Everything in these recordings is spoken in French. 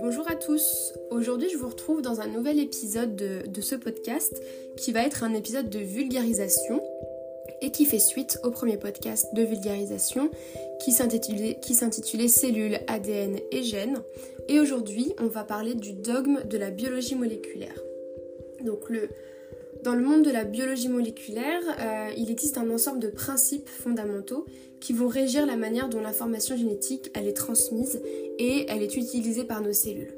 Bonjour à tous, aujourd'hui je vous retrouve dans un nouvel épisode de, ce podcast qui va être un épisode de vulgarisation et qui fait suite au premier podcast de vulgarisation qui s'intitulait Cellules, ADN et gènes. Et aujourd'hui on va parler du dogme de la biologie moléculaire. Donc le, dans le monde de la biologie moléculaire, euh, il existe un ensemble de principes fondamentaux qui vont régir la manière dont l'information génétique elle est transmise et elle est utilisée par nos cellules.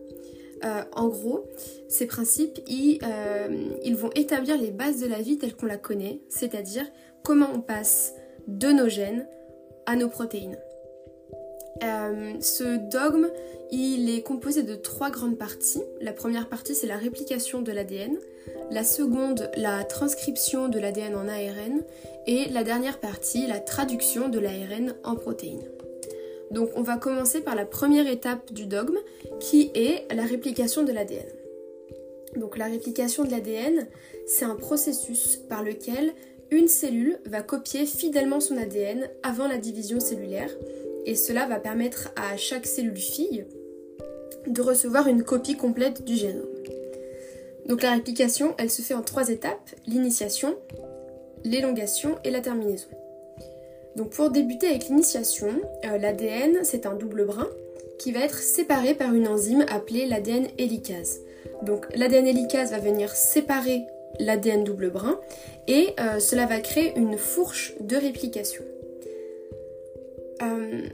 Euh, en gros, ces principes, euh, vont établir les bases de la vie telle qu'on la connaît, c'est-à-dire comment on passe de nos gènes à nos protéines. Ce dogme, il est composé de trois grandes parties. La première partie, c'est la réplication de l'ADN. La seconde, la transcription de l'ADN en ARN. Et la dernière partie, la traduction de l'ARN en protéines. Donc on va commencer par la première étape du dogme, qui est la réplication de l'ADN. Donc la réplication de l'ADN, c'est un processus par lequel une cellule va copier fidèlement son ADN avant la division cellulaire et cela va permettre à chaque cellule fille de recevoir une copie complète du génome. Donc la réplication, elle se fait en trois étapes, l'initiation, l'élongation et la terminaison. Donc pour débuter avec l'initiation, euh, l'ADN, c'est un double brin qui va être séparé par une enzyme appelée l'ADN hélicase. Donc l'ADN hélicase va venir séparer l'ADN double brin et euh, cela va créer une fourche de réplication. Euh,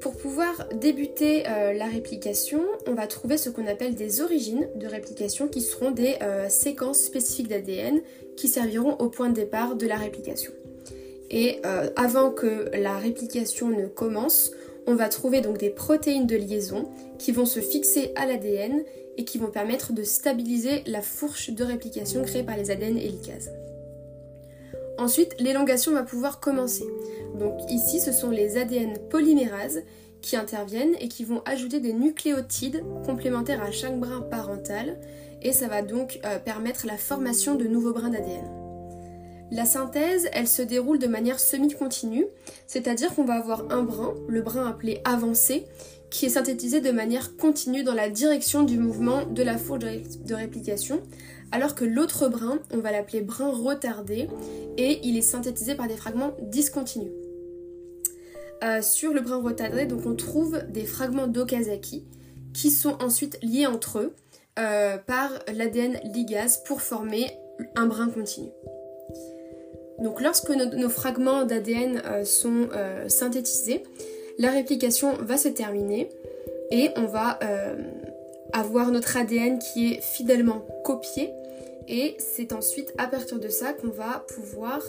pour pouvoir débuter euh, la réplication, on va trouver ce qu'on appelle des origines de réplication qui seront des euh, séquences spécifiques d'ADN qui serviront au point de départ de la réplication. Et avant que la réplication ne commence, on va trouver donc des protéines de liaison qui vont se fixer à l'ADN et qui vont permettre de stabiliser la fourche de réplication créée par les ADN hélicases. Ensuite, l'élongation va pouvoir commencer. Donc ici, ce sont les ADN polymérases qui interviennent et qui vont ajouter des nucléotides complémentaires à chaque brin parental et ça va donc euh, permettre la formation de nouveaux brins d'ADN. La synthèse, elle se déroule de manière semi-continue, c'est-à-dire qu'on va avoir un brin, le brin appelé avancé, qui est synthétisé de manière continue dans la direction du mouvement de la fourche de réplication, alors que l'autre brin, on va l'appeler brin retardé, et il est synthétisé par des fragments discontinus. Euh, sur le brin retardé, donc on trouve des fragments d'Okazaki qui sont ensuite liés entre eux euh, par l'ADN ligase pour former un brin continu. Donc lorsque nos, fragments d'ADN euh, sont synthétisés, la réplication va se terminer et on va avoir notre ADN qui est fidèlement copié et c'est ensuite à partir de ça qu'on va pouvoir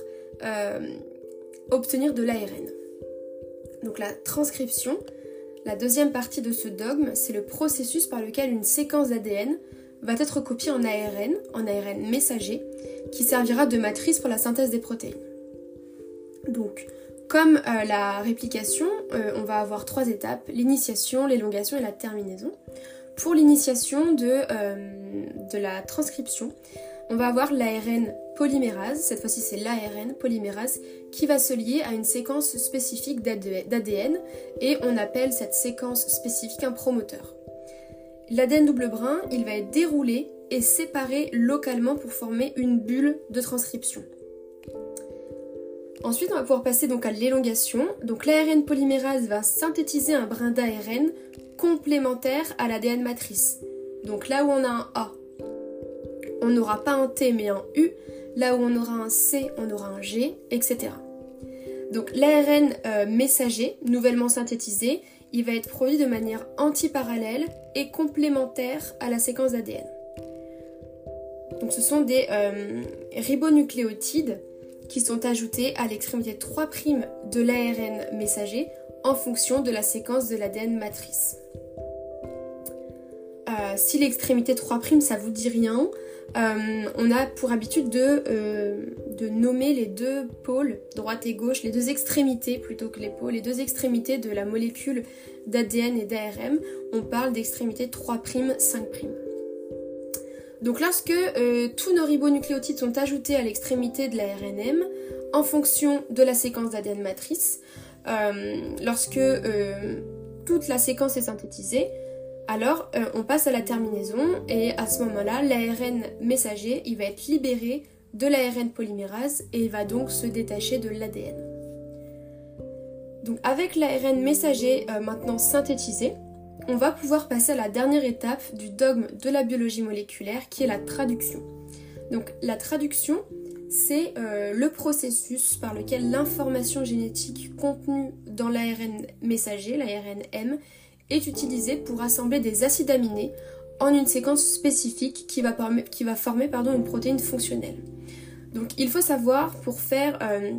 obtenir de l'ARN. Donc la transcription, la deuxième partie de ce dogme, c'est le processus par lequel une séquence d'ADN va être copiée en ARN, en ARN messager, qui servira de matrice pour la synthèse des protéines. Donc, comme euh, la réplication, euh, on va avoir trois étapes, l'initiation, l'élongation et la terminaison. Pour l'initiation de, euh, de la transcription, on va avoir l'ARN polymérase, cette fois-ci c'est l'ARN polymérase, qui va se lier à une séquence spécifique d'ADN et on appelle cette séquence spécifique un promoteur. L'ADN double brin, il va être déroulé et séparé localement pour former une bulle de transcription. Ensuite, on va pouvoir passer donc à l'élongation. Donc l'ARN polymérase va synthétiser un brin d'ARN complémentaire à l'ADN matrice. Donc là où on a un A, on n'aura pas un T mais un U, là où on aura un C, on aura un G, etc. Donc l'ARN euh, messager, nouvellement synthétisé, il va être produit de manière antiparallèle et complémentaire à la séquence ADN. Donc ce sont des euh, ribonucléotides qui sont ajoutés à l'extrémité 3' de l'ARN messager en fonction de la séquence de l'ADN matrice. Euh, si l'extrémité 3' ça vous dit rien, euh, on a pour habitude de, euh, de, nommer les deux pôles, droite et gauche, les deux extrémités plutôt que les pôles, les deux extrémités de la molécule d'ADN et d'ARM. On parle d'extrémité 3', 5'. Donc lorsque euh, tous nos ribonucléotides sont ajoutés à l'extrémité de la RNM, en fonction de la séquence d'ADN matrice, lorsque toute la séquence est synthétisée, alors on passe à la terminaison et à ce moment-là, l'ARN messager, il va être libéré de l'ARN polymérase et il va donc se détacher de l'ADN. Donc avec l'ARN messager maintenant synthétisé, on va pouvoir passer à la dernière étape du dogme de la biologie moléculaire qui est la traduction. Donc la traduction, c'est euh, le processus par lequel l'information génétique contenue dans l'ARN messager, l'ARN M, est utilisée pour assembler des acides aminés en une séquence spécifique qui va, former une protéine fonctionnelle. Donc il faut savoir pour faire euh,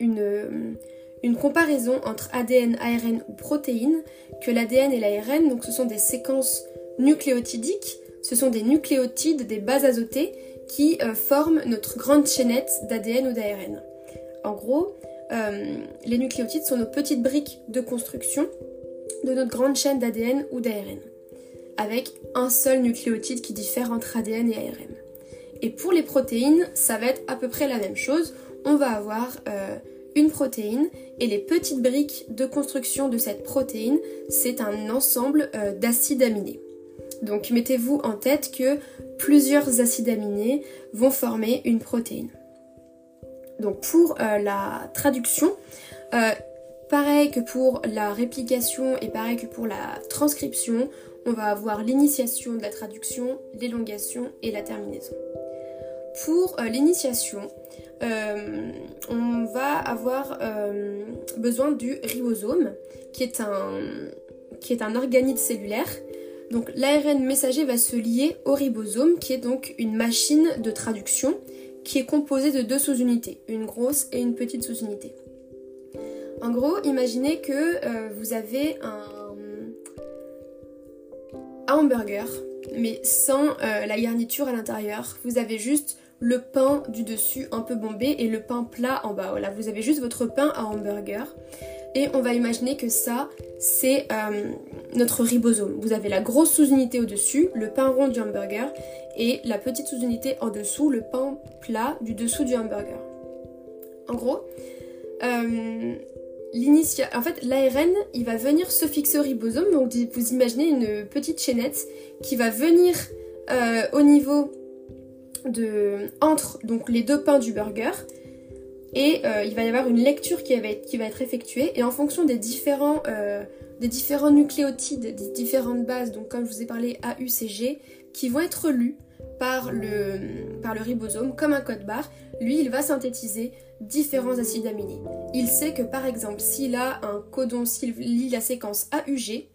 une, une comparaison entre ADN, ARN ou protéines que l'ADN et l'ARN, donc ce sont des séquences nucléotidiques, ce sont des nucléotides, des bases azotées qui euh, forment notre grande chaînette d'ADN ou d'ARN. En gros, euh, les nucléotides sont nos petites briques de construction de notre grande chaîne d'ADN ou d'ARN, avec un seul nucléotide qui diffère entre ADN et ARN. Et pour les protéines, ça va être à peu près la même chose. On va avoir euh, une protéine et les petites briques de construction de cette protéine, c'est un ensemble euh, d'acides aminés. Donc mettez-vous en tête que plusieurs acides aminés vont former une protéine. Donc pour euh, la traduction, pareil que pour la réplication et pareil que pour la transcription, on va avoir l'initiation de la traduction, l'élongation et la terminaison. Pour l'initiation, euh, on va avoir euh, besoin du ribosome, qui est un, qui est un organite cellulaire. Donc l'ARN messager va se lier au ribosome, qui est donc une machine de traduction qui est composée de deux sous-unités, une grosse et une petite sous-unité. En gros, imaginez que euh, vous avez un, hamburger, mais sans la garniture à l'intérieur. Vous avez juste le pain du dessus un peu bombé et le pain plat en bas. Voilà, vous avez juste votre pain à hamburger. Et on va imaginer que ça, c'est euh, notre ribosome. Vous avez la grosse sous-unité au-dessus, le pain rond du hamburger, et la petite sous-unité en dessous, le pain plat du dessous du hamburger. En gros, euh, en fait, l'ARN, il va venir se fixer au ribosome. Donc, vous imaginez une petite chaînette qui va venir euh, au niveau de, entre donc, les deux pains du burger et euh, il va y avoir une lecture qui va être, effectuée et en fonction des différents, euh, des différents nucléotides, des différentes bases, donc comme je vous ai parlé A, U, qui vont être lus par le, ribosome comme un code barre, lui il va synthétiser différents acides aminés. Il sait que par exemple s'il a un codon, s'il lit la séquence AUG,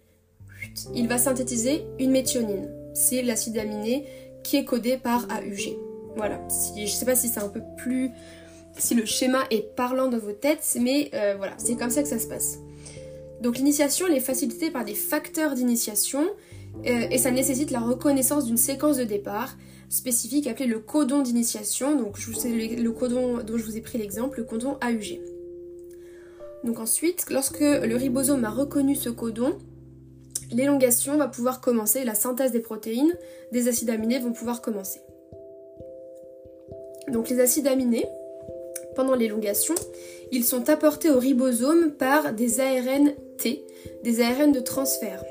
il va synthétiser une méthionine. C'est l'acide aminé qui est codé par AUG. Voilà, si, je sais pas si c'est un peu plus... si le schéma est parlant dans vos têtes, mais euh, voilà, c'est comme ça que ça se passe. Donc l'initiation, elle est facilitée par des facteurs d'initiation et ça nécessite la reconnaissance d'une séquence de départ spécifique appelée le codon d'initiation. Donc c'est le, le codon dont je vous ai pris l'exemple, le codon AUG. Donc ensuite, lorsque le ribosome a reconnu ce codon, l'élongation va pouvoir commencer, la synthèse des protéines, des acides aminés vont pouvoir commencer. Donc les acides aminés, pendant l'élongation, ils sont apportés au ribosome par des ARN T, des ARN de transfert.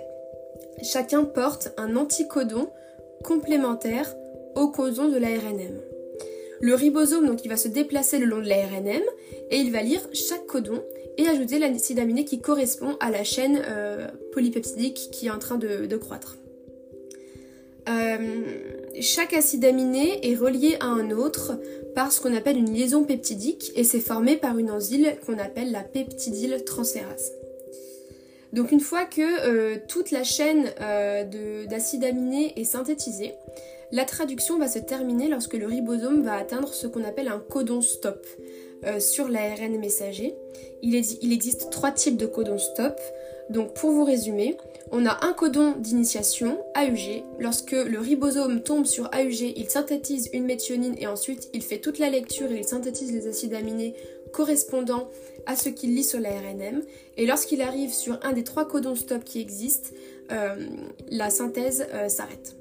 Chacun porte un anticodon complémentaire au codon de l'ARNM. Le ribosome, donc, il va se déplacer le long de l'ARNM et il va lire chaque codon et ajouter l'acide aminé qui correspond à la chaîne euh, polypeptidique qui est en train de, croître. Euh, chaque acide aminé est relié à un autre par ce qu'on appelle une liaison peptidique et c'est formé par une enzyme qu'on appelle la peptidyle transférase. Donc une fois que euh, toute la chaîne d'acides aminés est synthétisée, la traduction va se terminer lorsque le ribosome va atteindre ce qu'on appelle un codon stop. Euh, sur l'ARN messager. Il, existe trois types de codons stop. Donc pour vous résumer, on a un codon d'initiation, AUG. Lorsque le ribosome tombe sur AUG, il synthétise une méthionine et ensuite il fait toute la lecture et il synthétise les acides aminés correspondant à ce qu'il lit sur l'ARNM. Et lorsqu'il arrive sur un des trois codons stop qui existent, euh, la synthèse euh, s'arrête.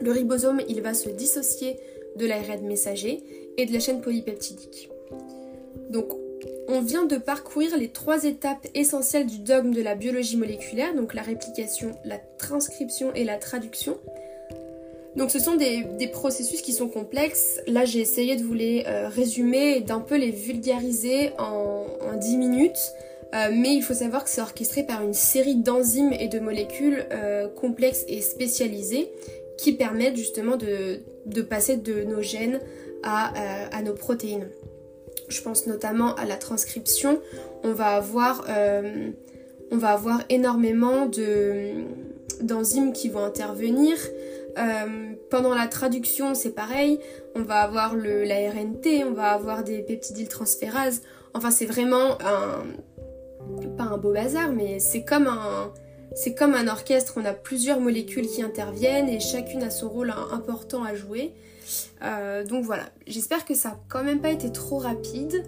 Le ribosome, il va se dissocier de l'ARN messager et de la chaîne polypeptidique. Donc, on vient de parcourir les trois étapes essentielles du dogme de la biologie moléculaire, donc la réplication, la transcription et la traduction. Donc ce sont des, processus qui sont complexes. Là j'ai essayé de vous les euh, résumer et d'un peu les vulgariser en, 10 minutes. Euh, mais il faut savoir que c'est orchestré par une série d'enzymes et de molécules euh, complexes et spécialisées qui permettent justement de, passer de nos gènes à, nos protéines. Je pense notamment à la transcription. On va avoir, on va avoir énormément d'enzymes qui vont intervenir. Pendant la traduction, c'est pareil. On va avoir le, la RNT, on va avoir des peptidyltransférases. Enfin, c'est vraiment un. Pas un beau bazar, mais c'est comme un. C'est comme un orchestre, on a plusieurs molécules qui interviennent et chacune a son rôle important à jouer. Euh, donc voilà, j'espère que ça n'a quand même pas été trop rapide.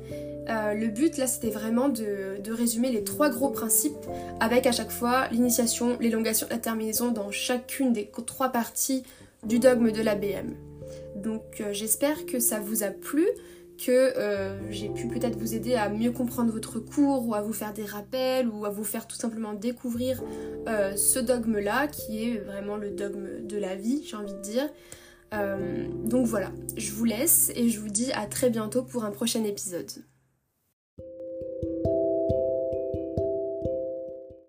Euh, le but là c'était vraiment de, résumer les trois gros principes avec à chaque fois l'initiation, l'élongation, la terminaison dans chacune des trois parties du dogme de l'ABM. Donc euh, j'espère que ça vous a plu, que j'ai pu peut-être vous aider à mieux comprendre votre cours ou à vous faire des rappels ou à vous faire tout simplement découvrir ce dogme-là qui est vraiment le dogme de la vie, j'ai envie de dire. donc voilà, je vous laisse et je vous dis à très bientôt pour un prochain épisode.